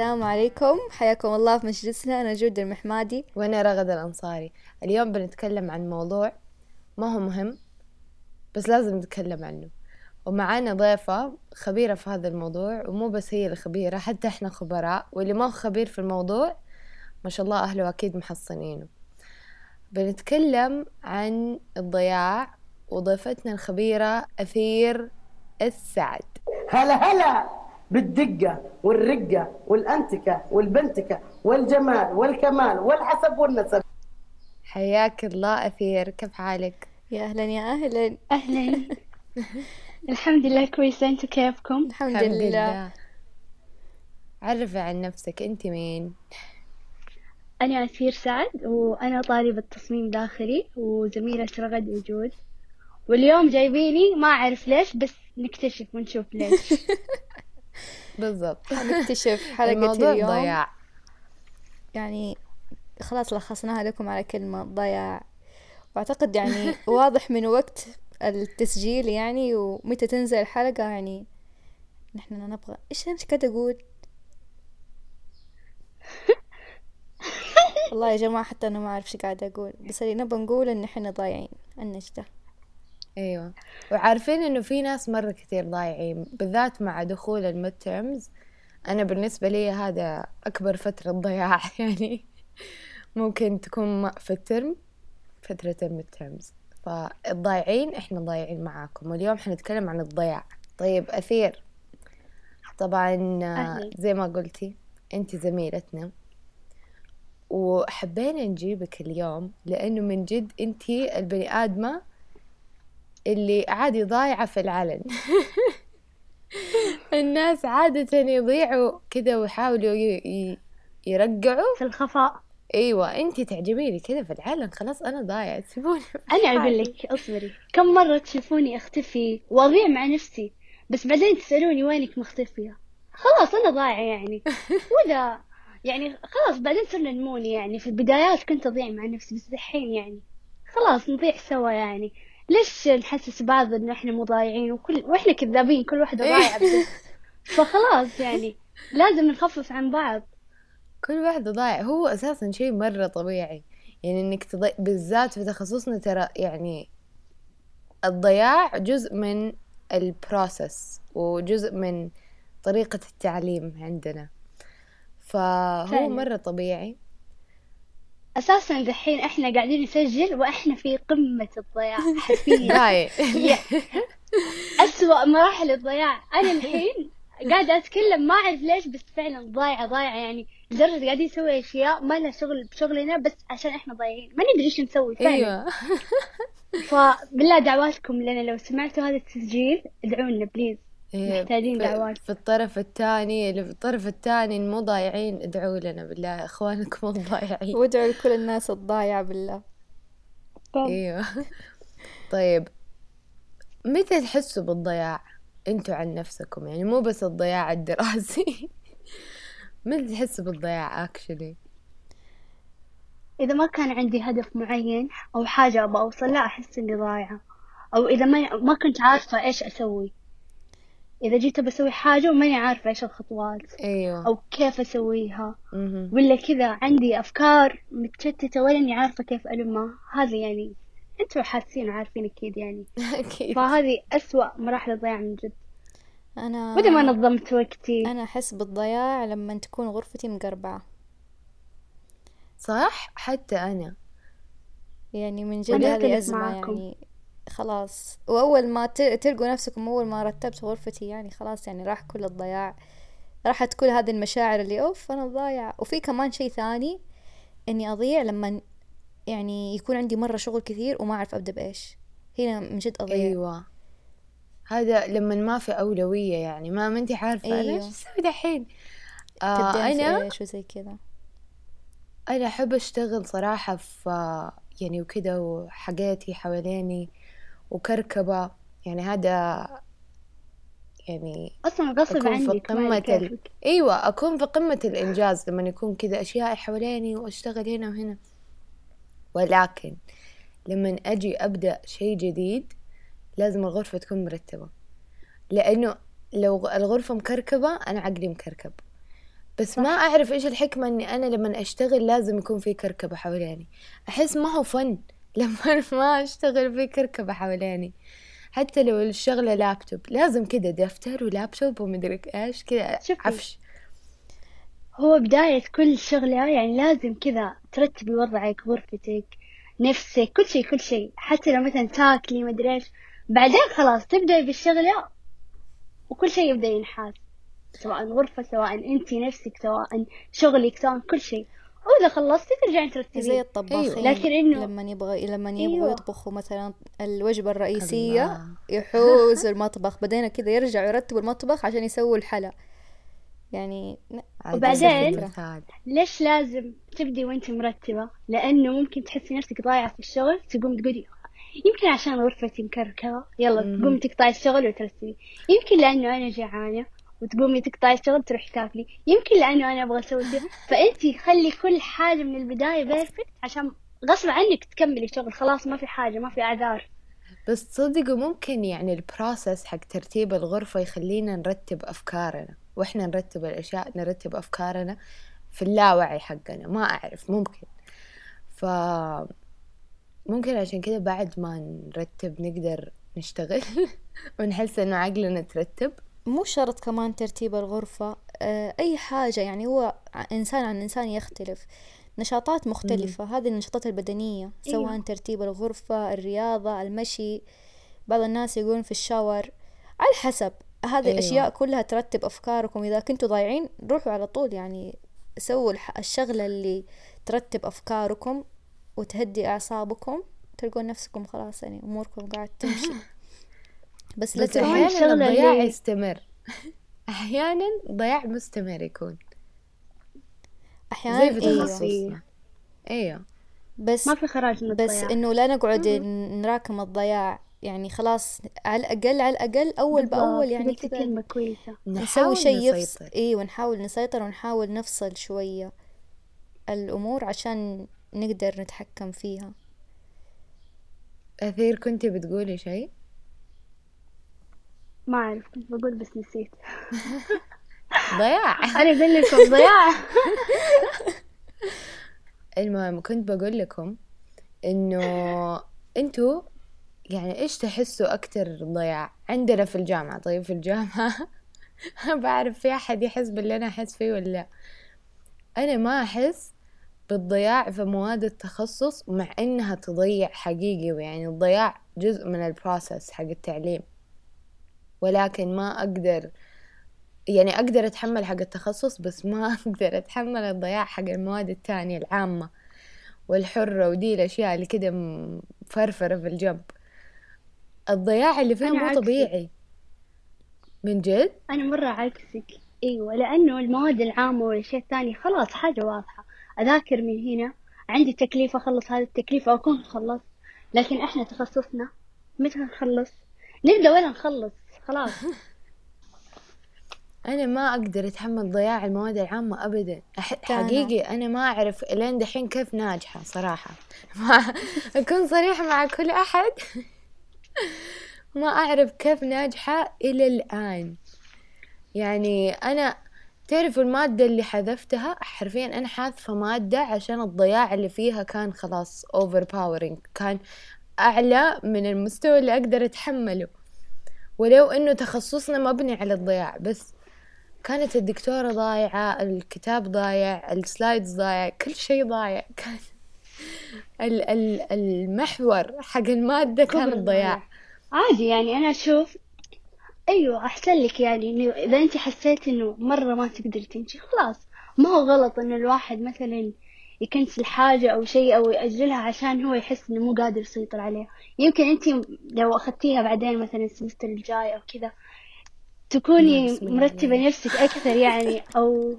السلام عليكم. حياكم الله في مجلسنا. أنا جود المحمادي. وأنا رغد الأنصاري. اليوم بنتكلم عن موضوع ما هو مهم بس لازم نتكلم عنه. ومعانا ضيفة خبيرة في هذا الموضوع ومو بس هي الخبيرة حتى إحنا خبراء. واللي ما هو خبير في الموضوع ما شاء الله أهله أكيد محصنينه. بنتكلم عن الضياع وضيفتنا الخبيرة أثير السعد. هلا هلا! بالدقة والرقة والأنتكة والبنتكة والجمال والكمال والحسب والنسب حياك الله أثير كيف حالك؟ يا أهلا يا أهلا أهلا الحمد لله كويسة أنتوا كيفكم؟ الحمد, الحمد لله. لله عرفي عن نفسك أنت مين؟ أنا أثير سعد وأنا طالبة تصميم داخلي وزميلة رغد وجود واليوم جايبيني ما أعرف ليش بس نكتشف ونشوف ليش بالضبط. حنكتشف حلقة اليوم. ضياع يعني خلاص لخصناها لكم على كلمة ضياع وأعتقد يعني واضح من وقت التسجيل يعني ومتى تنزل الحلقة يعني نحن نبغى. إيش أنا قاعدة أقول والله يا جماعة حتى أنا ما أعرف إيش قاعدة أقول. بس اللي نبغى نقول إن إحنا ضايعين. النجدة. أيوه. وعارفين إنه في ناس مرة كثير ضايعين بالذات مع دخول المترمز أنا بالنسبة لي هذا أكبر فترة ضياع يعني ممكن تكون في الترم فترة المترمز فالضايعين إحنا ضايعين معاكم. واليوم حنتكلم عن الضياع. طيب أثير. طبعا زي ما قلتي انت زميلتنا. وحبينا نجيبك اليوم لأنه من جد انت البني آدمة اللي عادي ضايعة في العلن. الناس عادة يضيعوا كذا ويحاولوا يرقعوا في الخفاء. أيوه انت تعجبيني كذا في العلن خلاص أنا ضايعة. سيبوني أنا أقول لك اصبري. كم مرة تشوفوني أختفي؟ وأضيع مع نفسي. بس بعدين تسألوني وينك مختفية؟ خلاص أنا ضايعة يعني. ولا يعني خلاص بعدين صرنا نموني يعني. في البدايات كنت أضيع مع نفسي بس دحين يعني خلاص نضيع سوا يعني. ليش نحسس بعض انه إحنا مضايعين وكل وإحنا كذابين كل واحدة ضايعة فخلاص يعني. لازم نخفف عن بعض. كل واحدة ضايع. هو أساسا شيء مرة طبيعي. يعني إنك تضيع بالذات في تخصصنا ترى يعني الضياع جزء من البروسس وجزء من طريقة التعليم عندنا. فهو مرة طبيعي. أساسا دحين إحنا قاعدين نسجل وإحنا في قمة الضياع حرفيا. أسوأ مراحل الضياع. أنا الحين قاعدة أتكلم ما أعرف ليش بس فعلا ضايعة ضايعة. يعني لدرجة قاعدين نسوي أشياء ما لها شغل بشغلنا بس عشان إحنا ضايعين. ما ندري إيش نسوي فعلا. أيوه. فبالله دعواتكم لنا لو سمعتوا هذا التسجيل ادعوا لنا please محتاجين دعوات. في الطرف الثاني اللي في الطرف الثاني مو ضايعين ادعوا لنا بالله. إخوانكم الضايعين. وادعوا لكل الناس الضايعة بالله. طب. أيوه. طيب. متى تحسوا بالضياع؟ أنتوا عن نفسكم. يعني مو بس الضياع الدراسي. متى تحسوا بالضياع actually إذا ما كان عندي هدف معين أو حاجة أبغى أوصل لا أحس إني ضايعة. أو إذا ما ما كنت عارفة إيش أسوي. إذا جيت بسوي حاجة وماني عارفة إيش الخطوات أيوة. أو كيف أسويها. ولا كذا عندي أفكار متشتتة ولا إني عارفة كيف ألمها. هذه يعني أنتوا حاسين وعارفين أكيد يعني. أكيد. فهذه أسوأ مراحل الضياع من جد. أنا وإذا ما نظمت وقتي؟ أنا أحس بالضياع لما تكون غرفتي مقربعة. صح؟ حتى أنا. يعني من جد هذه أزمة معكم. يعني. خلاص. وأول ما تلقوا نفسكم أول ما رتبت غرفتي يعني خلاص يعني راح كل الضياع. راحت كل هذه المشاعر اللي أوف أنا ضايع. وفي كمان شيء ثاني إني أضيع لما يعني يكون عندي مرة شغل كثير وما أعرف أبدأ بإيش. هنا من جد أضيع. أيوة. هذا لما ما في أولوية يعني ما ما أنت عارفة. أيوة. أنا إيش أسوي دحين؟ آه أنا إيش وزي كذا. أنا أحب أشتغل صراحة في يعني وكذا وحاجاتي حواليني. وكركبة. يعني هذا يعني أصلا غصب أكون في قمة ال... أيوة أكون في قمة الإنجاز لما يكون كذا أشياء حواليني وأشتغل هنا وهنا. ولكن لما أجي أبدأ شيء جديد لازم الغرفة تكون مرتبة. لأنه لو الغرفة مكركبة أنا عقلي مكركب. بس ما أعرف إيش الحكمة إني أنا لما أشتغل لازم يكون في كركبة حواليني. أحس ما هو فن. لما ما أشتغل في كركبة حواليني. حتى لو الشغلة لابتوب لازم كده دفتر ولابتوب ومدري إيش كده عفش. هو بداية كل شغلة يعني لازم كذا ترتبي وضعك غرفتك نفسك كل شيء كل شيء. حتى لو مثلا تاكلي مدري إيش. بعدين خلاص تبدأي بالشغلة وكل شيء يبدأ ينحاس. سواء غرفة سواء انت نفسك سواء شغلك سواء كل شيء. وإذا خلصتي ترجعين ترتبين. زي الطباخين أيوة. لكن إنه لما يبغى لما يبغوا أيوة. يطبخوا مثلا الوجبة الرئيسية يحوز المطبخ بعدين كذا يرجعوا يرتبوا المطبخ عشان يسووا الحلا. يعني وبعدين ليش لازم تبدي وانت مرتبة؟ لأنه ممكن تحسي نفسك ضايعة في الشغل تقوم تقولي يمكن عشان غرفتي مكركبة يلا تقوم تقطعي الشغل وترتبي. يمكن لأنه أنا جعانة وتقومي تقطعي الشغل تروحي تاكلي. يمكن لأنه أنا أبغى أسوي كذا. فأنتي خلي كل حاجة من البداية perfect عشان غصب عنك تكملي شغل. خلاص ما في حاجة ما في أعذار بس تصدقوا ممكن يعني ال process حق ترتيب الغرفة يخلينا نرتب أفكارنا. وإحنا نرتب الأشياء نرتب أفكارنا في اللاوعي حقنا. ما أعرف ممكن. ف ممكن عشان كده بعد ما نرتب نقدر نشتغل. ونحس إنه عقلنا ترتب. مو شرط كمان ترتيب الغرفة آه، أي حاجة يعني هو إنسان عن إنسان يختلف. نشاطات مختلفة هذه النشاطات البدنية سواء أيوة. ترتيب الغرفة الرياضة المشي بعض الناس يقولون في الشاور. على حسب هذه أيوة. الأشياء كلها ترتب أفكاركم. إذا كنتوا ضايعين روحوا على طول يعني سووا الشغلة اللي ترتب أفكاركم وتهدي أعصابكم تلقون نفسكم خلاص يعني أموركم قاعد تمشي. بس لا أحيانا الضياع اللي... يستمر. أحيانا ضياع مستمر يكون. أحيانا زي في. تخصصنا. أيوه بس ما في خراج من بس إنه لا نقعد نراكم الضياع. يعني خلاص على الأقل على الأقل أول بأول يعني كذا كلمة كويسة. نسوي شيء يفصل. إيه ونحاول نسيطر ونحاول نفصل شوية الأمور عشان نقدر نتحكم فيها. أثير كنتي بتقولي شيء؟ ما أعرف كنت بقول بس نسيت. ضياع. أنا أقول لكم ضياع. المهم كنت بقول لكم إنه أنتوا يعني إيش تحسوا أكتر ضياع؟ عندنا في الجامعة. طيب في الجامعة بعرف في أحد يحس باللي أنا أحس فيه ولا أنا ما أحس بالضياع في مواد التخصص مع إنها تضيع حقيقي ويعني الضياع جزء من البروسس حق التعليم. ولكن ما أقدر يعني أقدر أتحمل حق التخصص بس ما أقدر أتحمل الضياع حق المواد التانية العامة والحرة ودي الأشياء اللي كده مفرفرة في الجنب. الضياع اللي فيها مو طبيعي. من جد؟ أنا مرة عكسك. أيوة لأنه المواد العامة والأشياء الثانية خلاص حاجة واضحة. أذاكر من هنا عندي تكليف أخلص هذا التكليف وأكون خلصت. لكن إحنا تخصصنا متى نخلص؟ نبدأ ولا نخلص؟ خلاص. أنا ما أقدر أتحمل ضياع المواد العامة أبدا. حقيقي أنا ما أعرف لين دحين كيف ناجحة صراحة. ما أكون صريحة مع كل أحد. ما أعرف كيف ناجحة إلى الآن. يعني أنا تعرف المادة اللي حذفتها؟ حرفيا أنا حاذفة مادة عشان الضياع اللي فيها كان خلاص overpowering كان أعلى من المستوى اللي أقدر أتحمله. ولو إنه تخصصنا مبني على الضياع بس كانت الدكتورة ضايعة الكتاب ضايع ال slides ضايع كل شيء ضايع. كان المحور حق المادة كان ضياع عادي يعني أنا أشوف أيوة أحسن لك يعني إنه إذا أنت حسيت إنه مرة ما تقدر تمشي خلاص. ما هو غلط إنه الواحد مثلا يكنسل حاجة أو شيء أو يأجلها عشان هو يحس إنه مو قادر يسيطر عليها. يمكن أنت لو أخذتيها بعدين مثلا السمستر الجاي أو كذا تكوني مرتبة نفسك أكثر يعني أو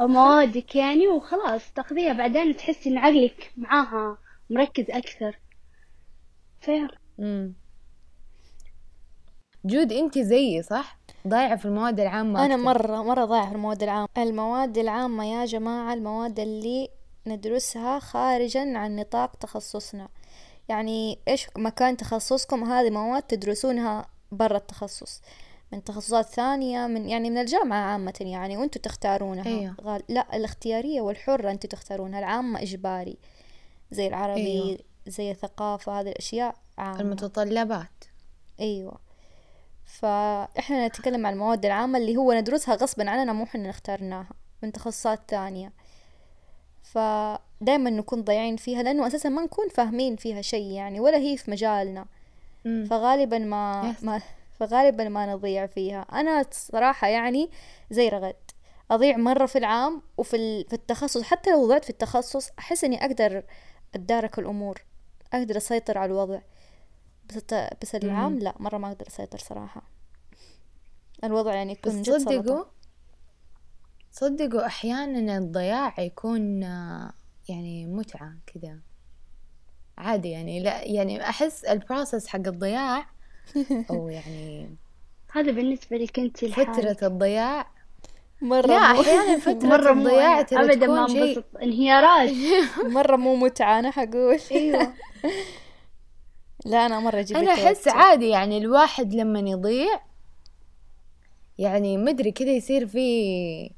أو موادك يعني وخلاص تاخذيها بعدين تحسي إن عقلك معاها مركز أكثر. فير جود أنت زيي صح؟ ضايعة في المواد العامة أنا مرة مرة ضايعة في المواد العامة. المواد العامة يا جماعة المواد اللي ندرسها خارجا عن نطاق تخصصنا. يعني إيش مكان تخصصكم؟ هذه مواد تدرسونها برا التخصص. من تخصصات ثانية من يعني من الجامعة عامة يعني وأنتوا تختارونها. أيوه. غال... لا الاختيارية والحرة أنتوا تختارونها. العامة إجباري. زي العربي أيوه. زي الثقافة هذه الأشياء عامة. المتطلبات. أيوة. فإحنا نتكلم عن المواد العامة اللي هو ندرسها غصبا عننا مو إحنا اخترناها من تخصصات ثانية. فدايما نكون ضايعين فيها لأنه أساسا ما نكون فاهمين فيها شيء يعني ولا هي في مجالنا. فغالبا ما, yes. ما فغالبا ما نضيع فيها. أنا صراحة يعني زي رغد أضيع مرة في العام وفي في التخصص. حتى لو ضعت في التخصص أحس إني أقدر أتدارك الأمور أقدر أسيطر على الوضع. بس بس العام لا مرة ما أقدر أسيطر صراحة. الوضع يعني يكون جد صدقوا؟ صدقوا أحيانا الضياع يكون يعني متعة كذا. عادي يعني لا يعني أحس البروسس حق الضياع أو يعني هذا بالنسبة لك أنت فترة الضياع؟ مرة لا أحيانا فترة مرة الضياع ترى أبدا ما شيء انهيارات. مرة مو متعة أنا حقول. أيوه. لا أنا مرة جبت أنا أحس عادي يعني الواحد لما يضيع يعني مدري كذا يصير في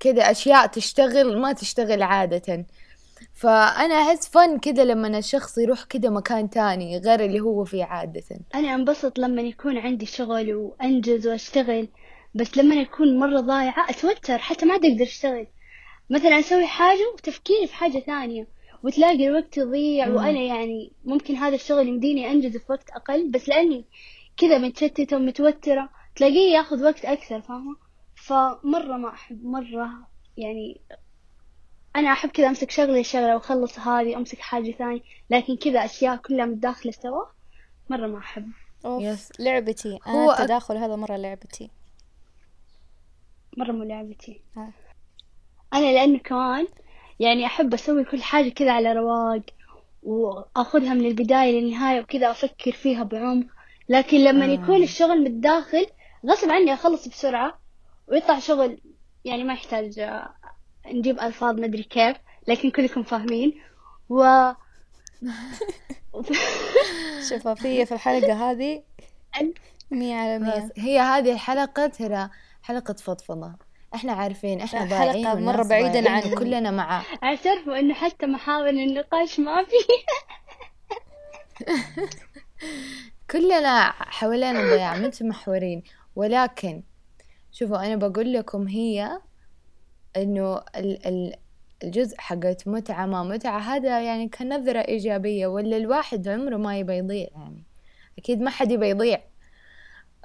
كذا أشياء تشتغل ما تشتغل عادة. فأنا أحس فن كذا لما الشخص يروح كذا مكان تاني غير اللي هو فيه عادة. أنا أنبسط لما يكون عندي شغل وأنجز وأشتغل بس لما يكون مرة ضايعة أتوتر حتى ما أقدر أشتغل. مثلا أسوي حاجة وتفكيري في حاجة ثانية. وتلاقي الوقت يضيع وأنا يعني ممكن هذا الشغل يمديني أنجز في وقت أقل بس لأني كذا متشتتة ومتوترة تلاقيه ياخذ وقت أكثر فاهمة؟ فمرة ما أحب مرة يعني أنا أحب كذا أمسك شغلة شغلة وأخلص هذه أمسك حاجة ثانية لكن كذا أشياء كلها متداخلة سوا مرة ما أحب. أوف لعبتي. أنا التداخل هذا مرة لعبتي. مرة مو لعبتي. أنا لأنه كمان يعني أحب أسوي كل حاجة كذا على رواق وأخذها من البداية للنهاية وكذا أفكر فيها بعمق. لكن لما آه. يكون الشغل متداخل غصب عني أخلص بسرعة ويطلع شغل يعني ما يحتاج نجيب ألفاظ مدري كيف لكن كلكم فاهمين. و شفافية في الحلقة هذه مية على مية. هي هذه الحلقة ترى حلقة فضفضة. إحنا عارفين إحنا حلقة مرة بعيدا عن كلنا معاه اعترفوا إنه حتى محاور النقاش ما في. كلنا حوالينا الضياع ما محورين. ولكن شوفوا أنا بقول لكم هي إنه الجزء حقت متعة ما متعة هذا يعني كنظرة إيجابية ولا الواحد عمره ما يبى يضيع يعني. أكيد ما حد يبى يضيع.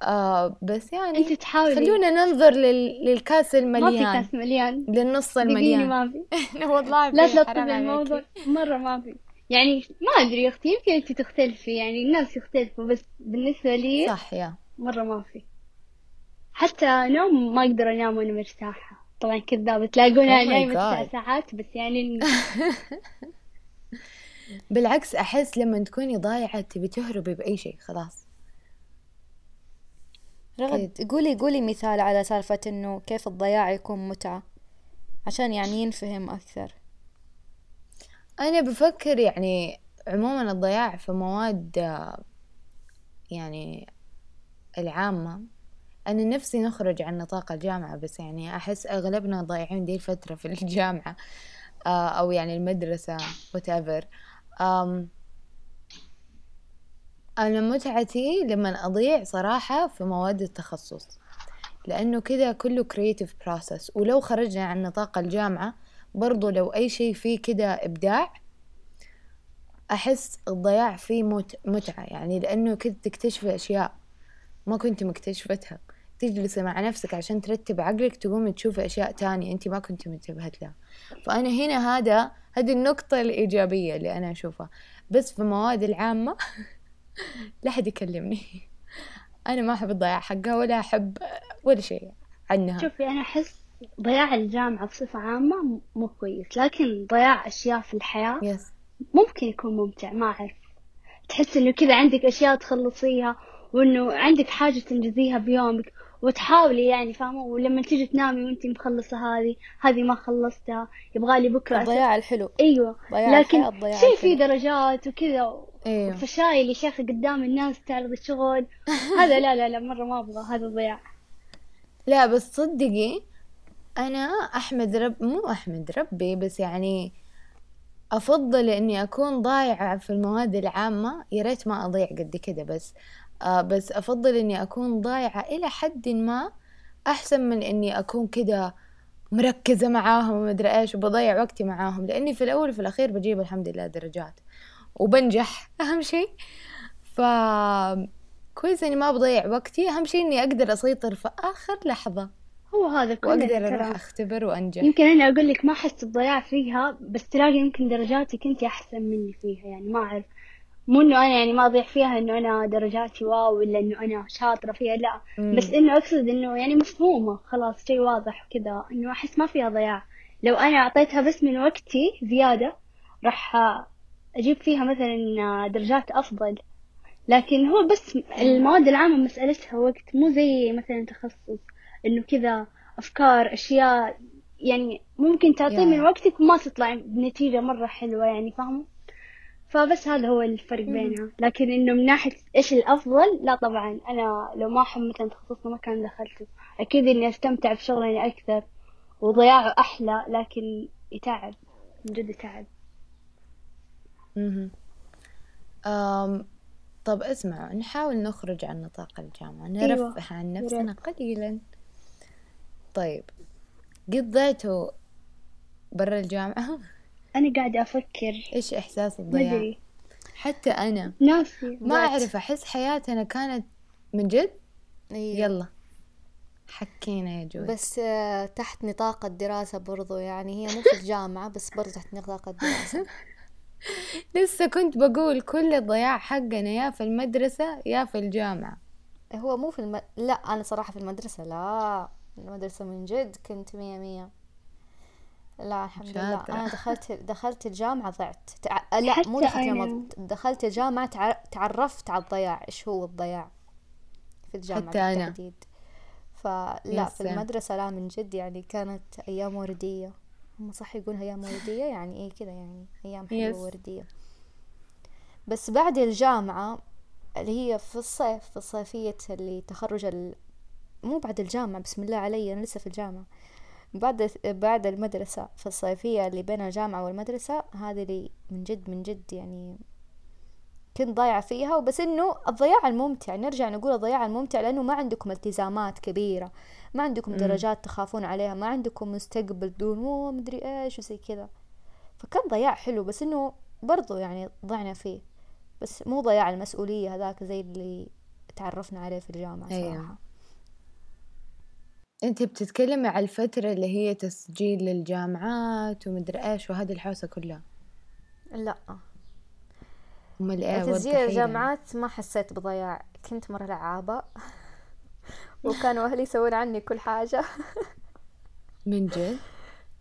آه بس يعني أنت تحاولي. خلونا ننظر لل... للكاس المليان ما في كاس مليان. للنص المليان. ما في. والله لا تلطفي الموضوع. مرة ما في. يعني ما أدري يا أختي يمكن أنت تختلفي. يعني الناس يختلفوا بس بالنسبة لي صح يا مرة ما في. حتى نوم ما أقدر أنام وأنا مرتاحة. طبعا كذابة. تلاقوني oh نايمة تسع ساعات بس يعني بالعكس أحس لما تكوني ضايعة تبي تهربي بأي شيء خلاص. رغد قولي قولي مثال على سالفة إنه كيف الضياع يكون متعة عشان يعني ينفهم أكثر. أنا بفكر يعني عموما الضياع في مواد يعني العامة. أنا نفسي نخرج عن نطاق الجامعة بس يعني أحس أغلبنا ضايعين دي الفترة في الجامعة آه، أو يعني المدرسة whatever. أنا متعتي لما أضيع صراحة في مواد التخصص لأنه كذا كله creative process. ولو خرجنا عن نطاق الجامعة برضو لو أي شيء فيه كذا إبداع أحس الضياع فيه متعة. يعني لأنه كذا تكتشفي أشياء ما كنت مكتشفتها. تجلسي مع نفسك عشان ترتب عقلك تقومي تشوفي أشياء تانية أنت ما كنت منتبهت لها. فأنا هنا هذا هذه النقطة الإيجابية اللي أنا أشوفها. بس في مواد العامة لا حد يكلمني. أنا ما أحب الضياع حقها ولا أحب ولا شيء عنها. شوفي أنا أحس ضياع الجامعة بصفة عامة مو كويس لكن ضياع أشياء في الحياة يس. ممكن يكون ممتع ما أعرف. تحس إنه كذا عندك أشياء تخلصيها وإنه عندك حاجة تنجزيها بيومك. وتحاولي يعني فاهمة؟ ولما تيجي تنامي وانتي مخلصة هذه هذه ما خلصتها يبغالي بكرة الضياع الحلو. أيوه. ضياع لكن الضياع شيء في الحلو. درجات وكذا أيوه. فشايل يا شيخ قدام الناس تعرض الشغل. هذا لا لا لا مرة ما أبغى هذا ضياع. لا بس صدقي أنا أحمد رب مو أحمد ربي بس يعني أفضل إني أكون ضايعة في المواد العامة. يا ريت ما أضيع قد كده بس آه بس أفضل إني أكون ضايعة إلى حد ما أحسن من إني أكون كده مركزة معاهم ومدري إيش وبضيع وقتي معاهم. لأني في الأول وفي الأخير بجيب الحمد لله درجات وبنجح أهم شيء. ف كويس إني ما بضيع وقتي. أهم شيء إني أقدر أسيطر في آخر لحظة. هو هذا كله وأقدر ترى. أروح أختبر وأنجح. يمكن أنا أقول لك ما أحس بضياع فيها بس تلاقي يمكن درجاتك أنت أحسن مني فيها يعني ما أعرف. مو إنه أنا يعني ما اضيع فيها إنه أنا درجاتي واو ولا إنه أنا شاطرة فيها لا. مم. بس إنه أقصد إنه يعني مفهومة خلاص شيء واضح كذا إنه أحس ما فيها ضياع. لو أنا أعطيتها بس من وقتي زيادة راح أجيب فيها مثلا درجات أفضل. لكن هو بس المواد العامة مسألتها وقت مو زي مثلا تخصص. إنه كذا أفكار أشياء يعني ممكن تعطيه. من وقتك وما تطلع بنتيجة مرة حلوة يعني فاهمة؟ فبس هذا هو الفرق بينها. لكن إنه من ناحية إيش الأفضل؟ لا طبعا. أنا لو ما احب مثلا تخصصنا ما كان دخلته أكيد إني أستمتع بشغلي أكثر. وضياعه أحلى لكن يتعب. من جد يتعب. أم طب اسمعوا نحاول نخرج عن نطاق الجامعة. أيوة. نرفه عن نفسنا. قليلا. طيب قضيتوا برا الجامعة؟ أنا قاعدة أفكر. إيش احساس ما الضياع حتى أنا. ناسي. ما أعرف أحس حياتنا كانت من جد؟ أيوة. يلا. حكينا يا جود بس آه، تحت نطاق الدراسة برضو يعني هي مو في الجامعة بس برضو تحت نطاق الدراسة. لسه كنت بقول كل الضياع حقنا يا في المدرسة يا في الجامعة. هو مو في الم... لا أنا صراحة في المدرسة لا. المدرسة من جد كنت مية مية. لا الحمد لله. أنا دخلت دخلت الجامعة ضعت تع... لا مو دخلت أنا. الجامعة دخلت الجامعة تع... تعرفت على الضياع إيش هو الضياع في الجامعة حتى أنا. بالتحديد فلا. في المدرسة لا من جد يعني كانت أيام وردية هم صح يقولها أيام وردية يعني إيه كذا يعني أيام حلوة يس. وردية بس بعد الجامعة اللي هي في الصيف في الصيفية اللي تخرج ال... مو بعد الجامعة بسم الله علي أنا لسه في الجامعة بعد بعد المدرسة في الصيفية اللي بين الجامعة والمدرسة هذه اللي من جد من جد يعني كنت ضايعة فيها. وبس إنه الضياع الممتع نرجع نقول الضياع الممتع لأنه ما عندكم التزامات كبيرة ما عندكم درجات تخافون عليها ما عندكم مستقبل تقولون أوه مدري إيش وزي كذا. فكان ضياع حلو بس إنه برضو يعني ضعنا فيه. بس مو ضياع المسؤولية هذاك زي اللي تعرفنا عليه في الجامعة أيوة. صراحة انت بتتكلمي على الفترة اللي هي تسجيل للجامعات ومدري إيش وهذه الحوسة كلها؟ لا. امال إيه تسجيل وضحي لنا. الجامعات ما حسيت بضياع. كنت مرة لعابة. وكانوا أهلي يسوون عني كل حاجة. من جد؟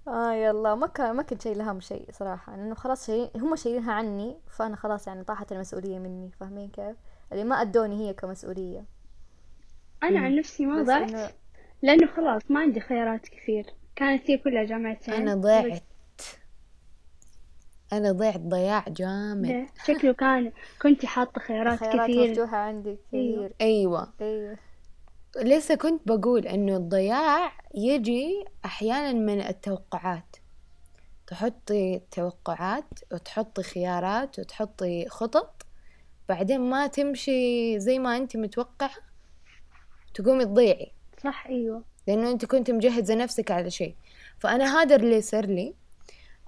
آه يلا. ما كان ما كنت شايلة هم شيء صراحة. لأنه خلاص شيء هم شايلينها عني فأنا خلاص يعني طاحت المسؤولية مني. فاهمين كيف؟ اللي ما أدوني هي كمسؤولية. أنا عن نفسي ما ضعت. إنه لأنه خلاص ما عندي خيارات كثير. كانت هي كلها جامعتين. أنا ضعت. أنا ضعت ضياع جامد؟ شكله كان كنت حاطة خيارات خيارات كثير. مفتوحة عندي كثير. أيوه. أيوه. لسه كنت بقول إنه الضياع يجي أحيانا من التوقعات. تحطي توقعات وتحطي خيارات وتحطي خطط بعدين ما تمشي زي ما أنت متوقعة تقومي تضيعي. صح إيوه. لأنه أنت كنت مجهزة نفسك على شيء. فأنا هذا اللي صار لي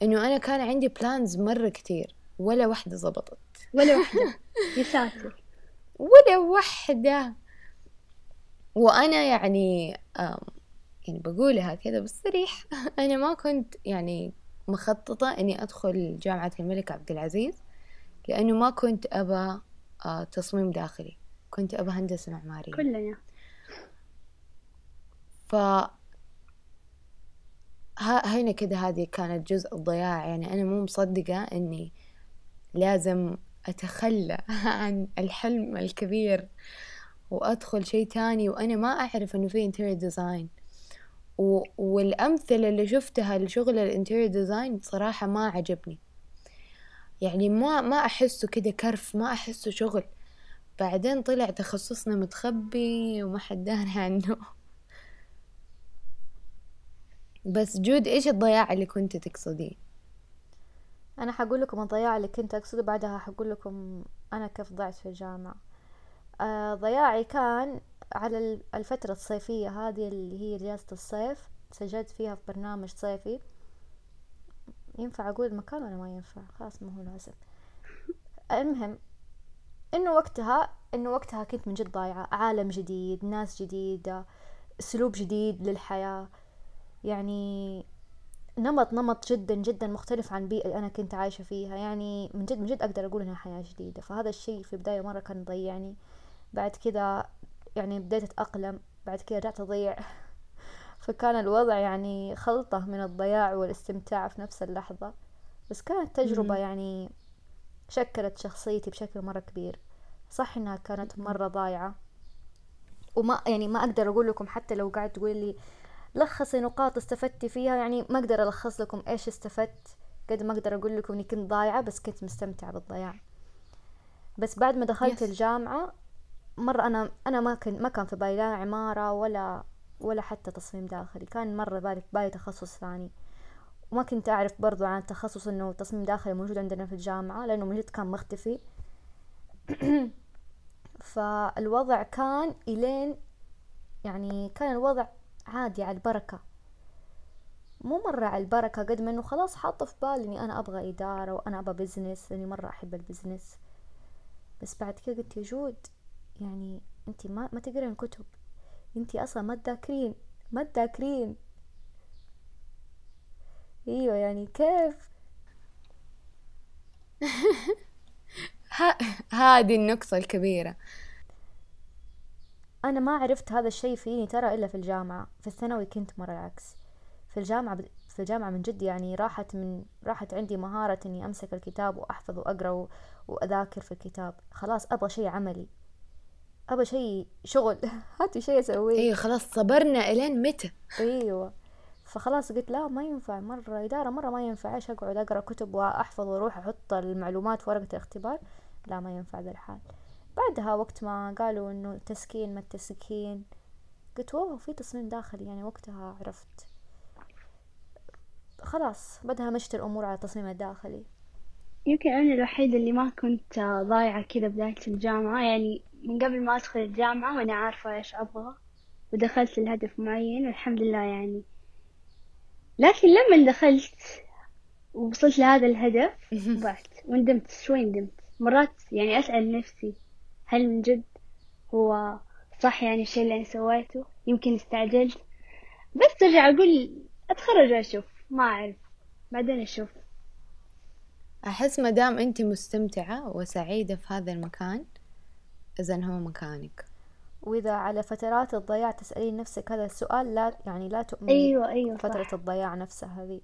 إنه أنا كان عندي بلانز مرة كتير ولا واحدة زبطت. ولا واحدة يا ساتر. ولا واحدة وأنا يعني يعني بقولها كذا بالصريح أنا ما كنت يعني مخططة إني أدخل جامعة الملك عبد العزيز لأنه ما كنت أبى آه، تصميم داخلي. كنت أبى هندسة معمارية. كلنا. ف هنا كده هذه كانت جزء الضياع يعني أنا مو مصدقة إني لازم أتخلى عن الحلم الكبير وأدخل شيء تاني. وأنا ما أعرف إنه في interior design و... والأمثلة اللي شفتها لشغل ال interior design بصراحة ما عجبني. يعني ما ما أحسه كده كرف ما أحسه شغل. بعدين طلع تخصصنا متخبي وما حد داري عنه. بس جود إيش الضياع اللي كنت تقصديه؟ أنا حقول لكم الضياع اللي كنت أقصده بعدها حقول لكم أنا كيف ضعت في الجامعة. آه ضياعي كان على الفترة الصيفية هذه اللي هي إجازة الصيف سجلت فيها في برنامج صيفي. ينفع أقول المكان ولا ما ينفع؟ خلاص ما هو لازم. المهم إنه وقتها إنه وقتها كنت من جد ضايعة. عالم جديد ناس جديدة أسلوب جديد للحياة. يعني نمط نمط جدا جدا مختلف عن البيئة اللي أنا كنت عايشة فيها. يعني من جد من جد أقدر أقول إنها حياة جديدة. فهذا الشيء في البداية مرة كان يضيعني بعد كذا يعني بديت أتأقلم. بعد كذا رجعت أضيع. فكان الوضع يعني خلطة من الضياع والاستمتاع في نفس اللحظة. بس كانت تجربة يعني شكلت شخصيتي بشكل مرة كبير. صح إنها كانت مرة ضايعة. وما يعني ما أقدر أقول لكم حتى لو قاعد تقول لي لخصي نقاط استفدتي فيها يعني ما أقدر ألخص لكم إيش استفدت. قد ما أقدر أقول لكم إني كنت ضايعة بس كنت مستمتعة بالضياع. بس بعد ما دخلت yes. الجامعة مرة أنا أنا ما كان ما كان في بالي لا عمارة ولا ولا حتى تصميم داخلي. كان مرة بالي بالي تخصص ثاني. وما كنت أعرف برضو عن التخصص إنه تصميم داخلي موجود عندنا في الجامعة لأنه من جد كان مختفي. فالوضع كان إلين يعني كان الوضع عادي على البركة. مو مرة على البركة قد ما إنه خلاص حاطة في بالي إني أنا أبغى إدارة وأنا أبغى business لأني مرة أحب ال business بس بعد كده قلت يا جود يعني انت ما ما تقرين كتب. انت أصلا ما تذاكرين ما تذاكرين. أيوه يعني كيف؟ هذه النقطة الكبيرة. أنا ما عرفت هذا الشيء فيني ترى إلا في الجامعة في الثانوي كنت مرة العكس. في الجامعة في الجامعة من جد يعني راحت من راحت عندي مهارة إني أمسك الكتاب وأحفظ وأقرأ وأذاكر في الكتاب. خلاص أبغى شيء عملي. أبغى شيء شغل. هاتي شيء أسويه. أيوه خلاص صبرنا إلين متى؟ أيوه. فخلاص قلت لا ما ينفع. مرة إدارة مرة ما ينفع. إيش أقعد أقرأ كتب وأحفظ وأروح أحط المعلومات في ورقة الاختبار؟ لا ما ينفع ذا الحال. بعدها وقت ما قالوا إنه تسكين ما التسكين قلت واو في تصميم داخلي يعني وقتها عرفت. خلاص بدها مشت الأمور على التصميم الداخلي. يمكن أنا الوحيدة اللي ما كنت ضايعة كذا بداية الجامعة يعني من قبل ما أدخل الجامعة وأنا عارفة إيش أبغى ودخلت لهدف معين والحمد لله يعني. لكن لما دخلت ووصلت لهذا الهدف ضعت وندمت شوي ندمت. مرات يعني أسأل نفسي هل من جد هو صح يعني الشيء اللي أنا سويته؟ يمكن استعجلت. بس أرجع أقول أتخرج أشوف ما أعرف. بعدين أشوف. أحس مدام أنت مستمتعة وسعيدة في هذا المكان إذا هو مكانك. وإذا على فترات الضياع تسألين نفسك هذا السؤال لا يعني لا تؤمني أيوة أيوة فترة صح. الضياع نفسها هذه.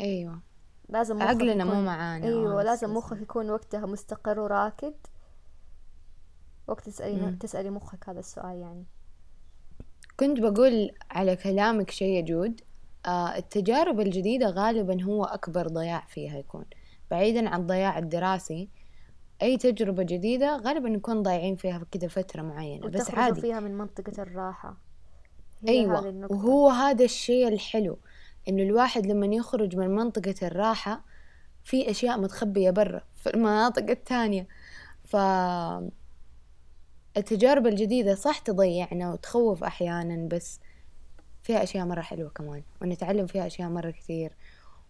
أيوة. لازم عقلنا مو معانا أيوة لازم مخك يكون وقتها مستقر وراكد. وقت تسألي مم. تسألي مخك هذا السؤال يعني. كنت بقول على كلامك شيء جود آه التجارب الجديدة غالبا هو أكبر ضياع فيها يكون. بعيدا عن الضياع الدراسي أي تجربة جديدة غالبا نكون ضايعين فيها كذا فترة معينة بس عادي. فيها من منطقة الراحة. أيوة وهو هذا الشيء الحلو إنه الواحد لما يخرج من منطقة الراحة في أشياء متخبية برا في المناطق الثانية. ف التجارب الجديدة صح تضيعنا وتخوف أحيانا بس فيها أشياء مرة حلوة كمان ونتعلم فيها أشياء مرة كثير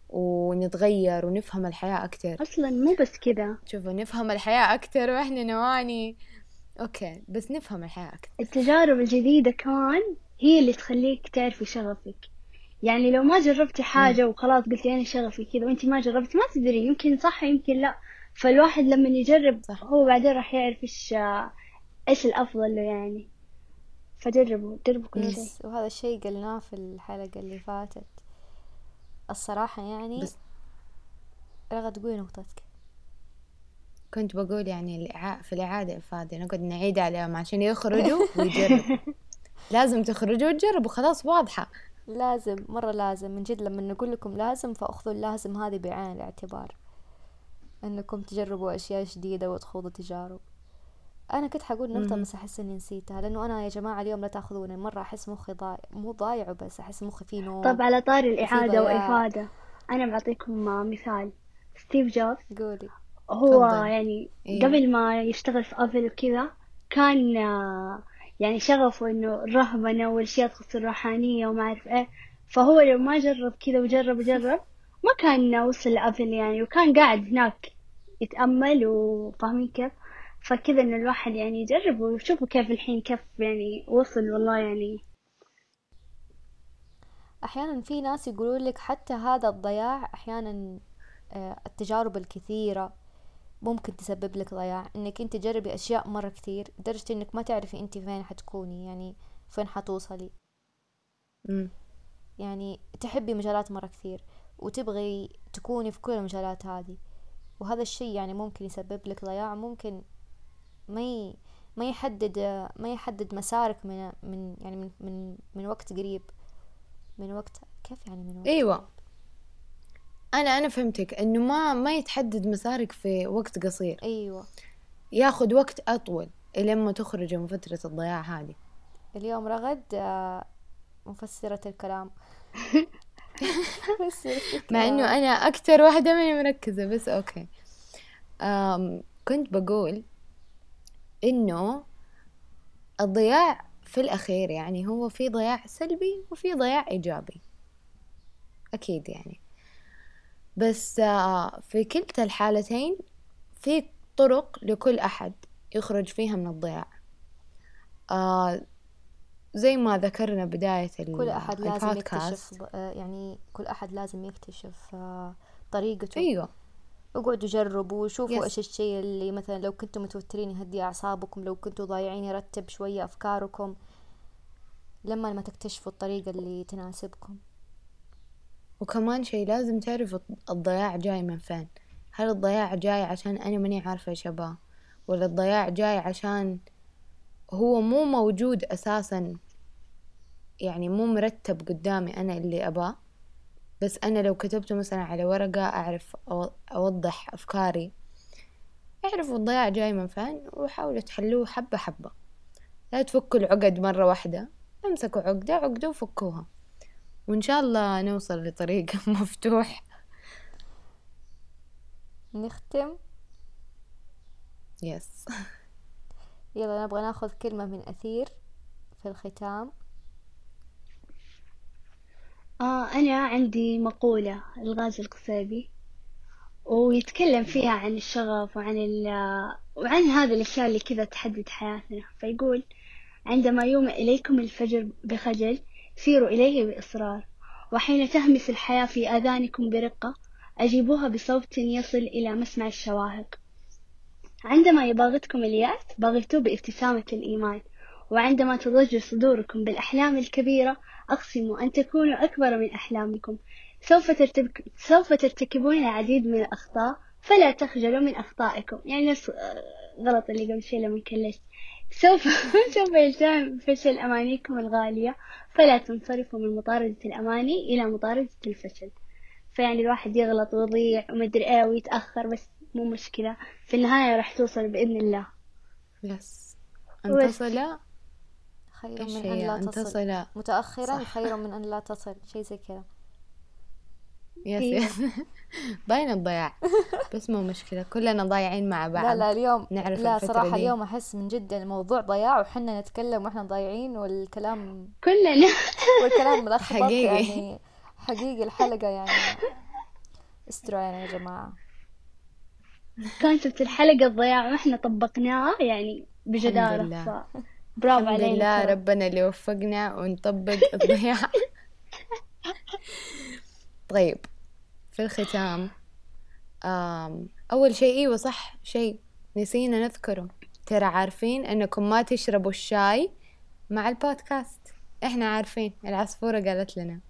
ونتغير ونفهم الحياة أكتر أصلا مو بس كذا. شوفوا نفهم الحياة أكتر وإحنا نواني. أوكي بس نفهم الحياة أكتر التجارب الجديدة كمان هي اللي تخليك تعرفي شغفك. يعني لو ما جربتي حاجة وخلاص قلتي أنا شغفي كذا وأنت ما جربتي ما تدري يمكن صح يمكن لا. فالواحد لما يجرب صح. هو بعدين راح يعرف إيش إيش الأفضل له يعني؟ فجربوا جربوا كل شيء. وهذا الشيء قلناه في الحلقة اللي فاتت. الصراحة يعني بس رغد تقولي نقطتك. كنت بقول يعني الإعاء في الإعادة إفادة نقعد نعيد عليهم عشان يخرجوا ويجربوا. لازم تخرجوا وتجربوا خلاص واضحة. لازم مرة لازم. من جد لما نقول لكم لازم فأخذوا اللازم هذه بعين الاعتبار. إنكم تجربوا أشياء جديدة وتخوضوا تجارب. أنا كنت حقول نقطة بس أحس إني نسيتها لأنه أنا يا جماعة اليوم لا تأخذوني مرة أحس مخي ضايع مو ضايع بس أحس مخي فيه نوم طب على طاري الإعادة وإفادة أنا بعطيكم مثال. ستيف جوبز قولي. هو تفضل. يعني إيه. قبل ما يشتغل في أبل وكذا كان آه، يعني شغفه إنه الرهبنة والأشياء تخص الروحانية وما أعرف إيه فهو لو ما جرب كذا وجرب وجرب ما كان وصل لأبل يعني وكان قاعد هناك يتأمل وفاهمين كيف؟ فكذا إنه الواحد يعني يجرب ويشوفوا كيف الحين كيف يعني وصل والله يعني. أحيانا في ناس يقولون لك حتى هذا الضياع أحيانا آه، التجارب الكثيرة ممكن تسبب لك ضياع. إنك أنت تجربي أشياء مرة كثير لدرجة إنك ما تعرفي أنت فين حتكوني يعني فين حتوصلي. مم. يعني تحبي مجالات مرة كثير وتبغي تكوني في كل المجالات هذه. وهذا الشيء يعني ممكن يسبب لك ضياع ممكن ما. ما يحدد ما يحدد مسارك من من يعني من من, من وقت قريب. من وقت كيف يعني من وقت؟ أيوة. أنا أنا فهمتك إنه ما ما يتحدد مسارك في وقت قصير. إيوه. ياخذ وقت أطول إلين ما تخرج من فترة الضياع هذه. اليوم رغد آه، مفسرة الكلام. مع إنه الكلام. أنا أكتر واحدة ماني مركزة بس أوكي. أم كنت بقول إنه الضياع في الأخير يعني هو في ضياع سلبي وفي ضياع إيجابي. أكيد يعني. بس آه، في كلتا الحالتين في طرق لكل أحد يخرج فيها من الضياع. آه زي ما ذكرنا بداية كل أحد لازم. يكتشف آه، يعني كل أحد لازم يكتشف آه، طريقته. أيوة. اقعدوا جربوا وشوفوا Yes. إيش الشيء اللي مثلا لو كنتوا متوترين يهدي أعصابكم لو كنتوا ضايعين يرتب شوية أفكاركم لما ما تكتشفوا الطريقة اللي تناسبكم. وكمان شيء لازم تعرف الضياع جاي من فين. هل الضياع جاي عشان أنا ماني عارفة إيش أباه؟ ولا الضياع جاي عشان هو مو موجود أساسا يعني مو مرتب قدامي أنا اللي أباه؟ بس أنا لو كتبته مثلا على ورقة أعرف أو- أوضح أفكاري. اعرفوا الضياع جاي من فين وحاولوا تحلوه حبة حبة. لا تفكوا العقد مرة واحدة. امسكوا عقدة عقدة وفكوها. وإن شاء الله نوصل لطريق مفتوح. نختم. يس يلا نبغى ناخذ كلمة من أثير في الختام. آه أنا عندي مقولة الغاز القصيبي ويتكلم فيها عن الشغف وعن ال وعن هذه الأشياء اللي كذا تحدد حياتنا. فيقول عندما يومئ إليكم الفجر بخجل سيروا إليه بإصرار وحين تهمس الحياة في آذانكم برقة أجيبوها بصوت يصل إلى مسمع الشواهق عندما يباغتكم اليأس باغتوه بابتسامة الإيمان وعندما تضج صدوركم بالأحلام الكبيرة أقسموا أن تكونوا أكبر من أحلامكم. سوف, ترتبك... سوف ترتكبون العديد من الأخطاء فلا تخجلوا من أخطائكم. يعني نفس آه، غلط اللي قبل شوي لما clashت. سوف سوف يلتهم فشل أمانيكم الغالية. فلا تنصرفوا من مطاردة الأماني إلى مطاردة الفشل. فيعني الواحد يغلط ويضيع ومدري إيه ويتأخر بس مو مشكلة. في النهاية راح توصل بإذن الله. yes بس. أن تصل خير من أن لا أن تصل. تصل متأخرا صح. خير من أن لا تصل. شيء زي كذا. yes أيوة. yes. باين الضياع. بس مو مشكلة. كلنا ضايعين مع بعض. لا لا اليوم نعرف لا صراحة دي. اليوم أحس من جد الموضوع ضياع وحنا نتكلم وإحنا ضايعين والكلام كلنا. والكلام ملخبط حقيقي. يعني حقيقي. الحلقة يعني. استروا علينا يا جماعة. كونسبت الحلقة الضياع وإحنا طبقناه يعني بجدارة. لله. برافو الحمد لله. ربنا اللي وفقنا ونطبق الضياع. طيب في الختام أول شيء أيوة صح شيء نسينا نذكره. ترى عارفين أنكم ما تشربوا الشاي مع البودكاست. إحنا عارفين العصفورة قالت لنا.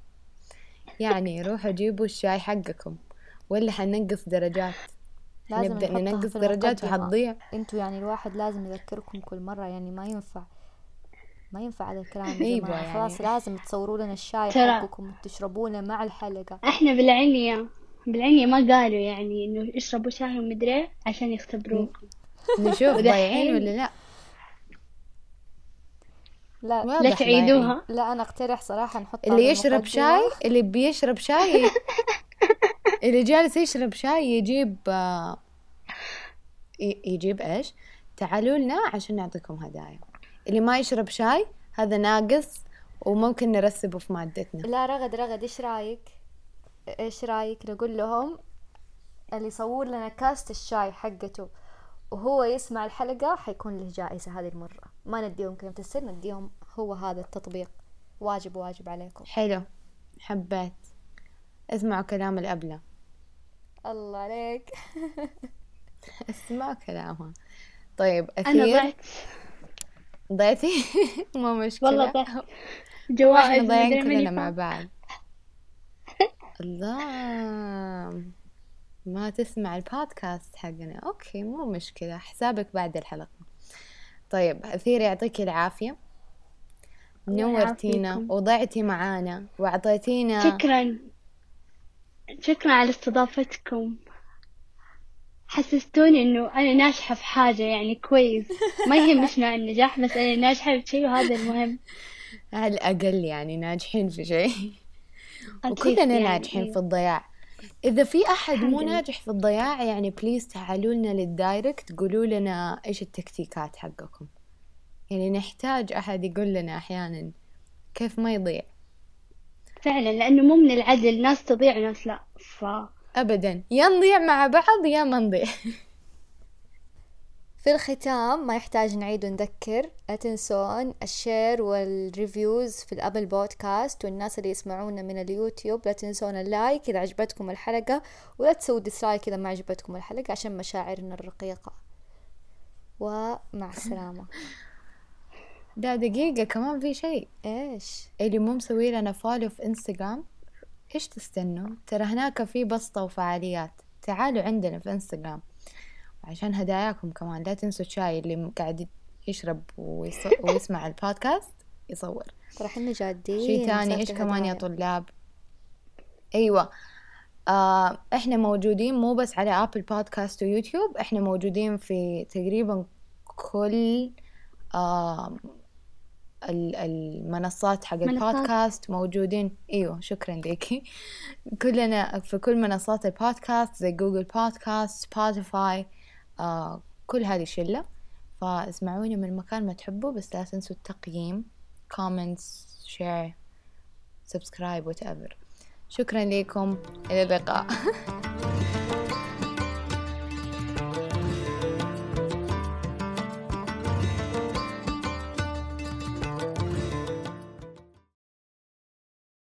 يعني روحوا جيبوا الشاي حقكم ولا حننقص درجات. لازم نبدأ ننقص درجات. وحتضيع. أنتوا يعني الواحد لازم يذكركم كل مرة يعني ما ينفع. ما ينفع هذا الكلام يا أيوة جماعة. يعني. خلاص لازم تصوروا لنا الشاي. حقكم وتشربونه مع الحلقة. إحنا بالعنية بالعنية ما قالوا يعني إنه اشربوا شاي ومدري إيه عشان يختبروكم. نشوف ضايعين ولا لا. لا لا تعيدوها لا أنا أقترح صراحة نحطها اللي يشرب. شاي اللي بيشرب شاي اللي جالس يشرب شاي يجيب آه، يجيب إيش؟ تعالوا لنا عشان نعطيكم هدايا. اللي ما يشرب شاي هذا ناقص وممكن نرسبه في مادتنا. لا رغد رغد. إيش رأيك؟ إيش رأيك نقول لهم اللي يصور لنا كاسة الشاي حقته وهو يسمع الحلقة حيكون له جائزة هذه المرة. ما نديهم كلمة السر نديهم هو هذا التطبيق. واجب واجب عليكم. حلو. حبيت. اسمعوا كلام الأبلة الله عليك. اسمعوا كلامها طيب أثير ضعت ضيعتي؟ مو مشكلة. والله وإحنا جوائز ضايعين مدري كلنا ماني مع. بعض. الله. ما تسمع البودكاست حقنا. أوكي مو مشكلة. حسابك بعد الحلقة. طيب أثير يعطيك العافية. نورتينا. وضعتي معانا. وأعطيتينا شكرا. شكرا على استضافتكم. حسستوني إنه أنا ناجحة في حاجة يعني كويس. ما يهمنا النجاح بس أنا ناجحة في شيء وهذا المهم. على الأقل يعني ناجحين في شيء. وكلنا يعني، ناجحين. في الضياع. إذا في أحد مو. ناجح في الضياع يعني please تعالوا لنا لل direct قولوا لنا إيش ال tacticات حقكم. يعني نحتاج أحد يقول لنا أحيانا كيف ما يضيع. فعلا لأنه مو من العدل ناس تضيع وناس لا. ف أبدا. يا نضيع مع بعض يا ما نضيع. في الختام ما يحتاج نعيد ونذكر لا تنسون ال share وال reviews في ال Apple Podcast والناس اللي يسمعونا من اليوتيوب لا تنسون ال like إذا عجبتكم الحلقة ولا تسووا dislike إذا ما عجبتكم الحلقة عشان مشاعرنا الرقيقة. ومع السلامة. لا دقيقة كمان في شيء. إيش؟ اللي مو مسوي لنا follow في انستغرام إيش تستنوا؟ ترى هناك في بسطة وفعاليات. تعالوا عندنا في إنستغرام. وعشان هداياكم كمان لا تنسوا الشاي اللي قاعد يشرب ويص... ويسمع البودكاست يصور. ترى إحنا جادين شيء تاني مسافة إيش كمان يا. طلاب؟ أيوه. آه إحنا موجودين مو بس على ابل بودكاست ويوتيوب إحنا موجودين في تقريبا كل آه المنصات حق. البودكاست موجودين. إيوه شكرا ليكي كلنا في كل منصات البودكاست زي Google Podcast Spotify آه كل هذه الشلة فاسمعوني من مكان ما تحبوا بس لا تنسوا التقييم comments share subscribe whatever. شكرا لكم. إلى اللقاء.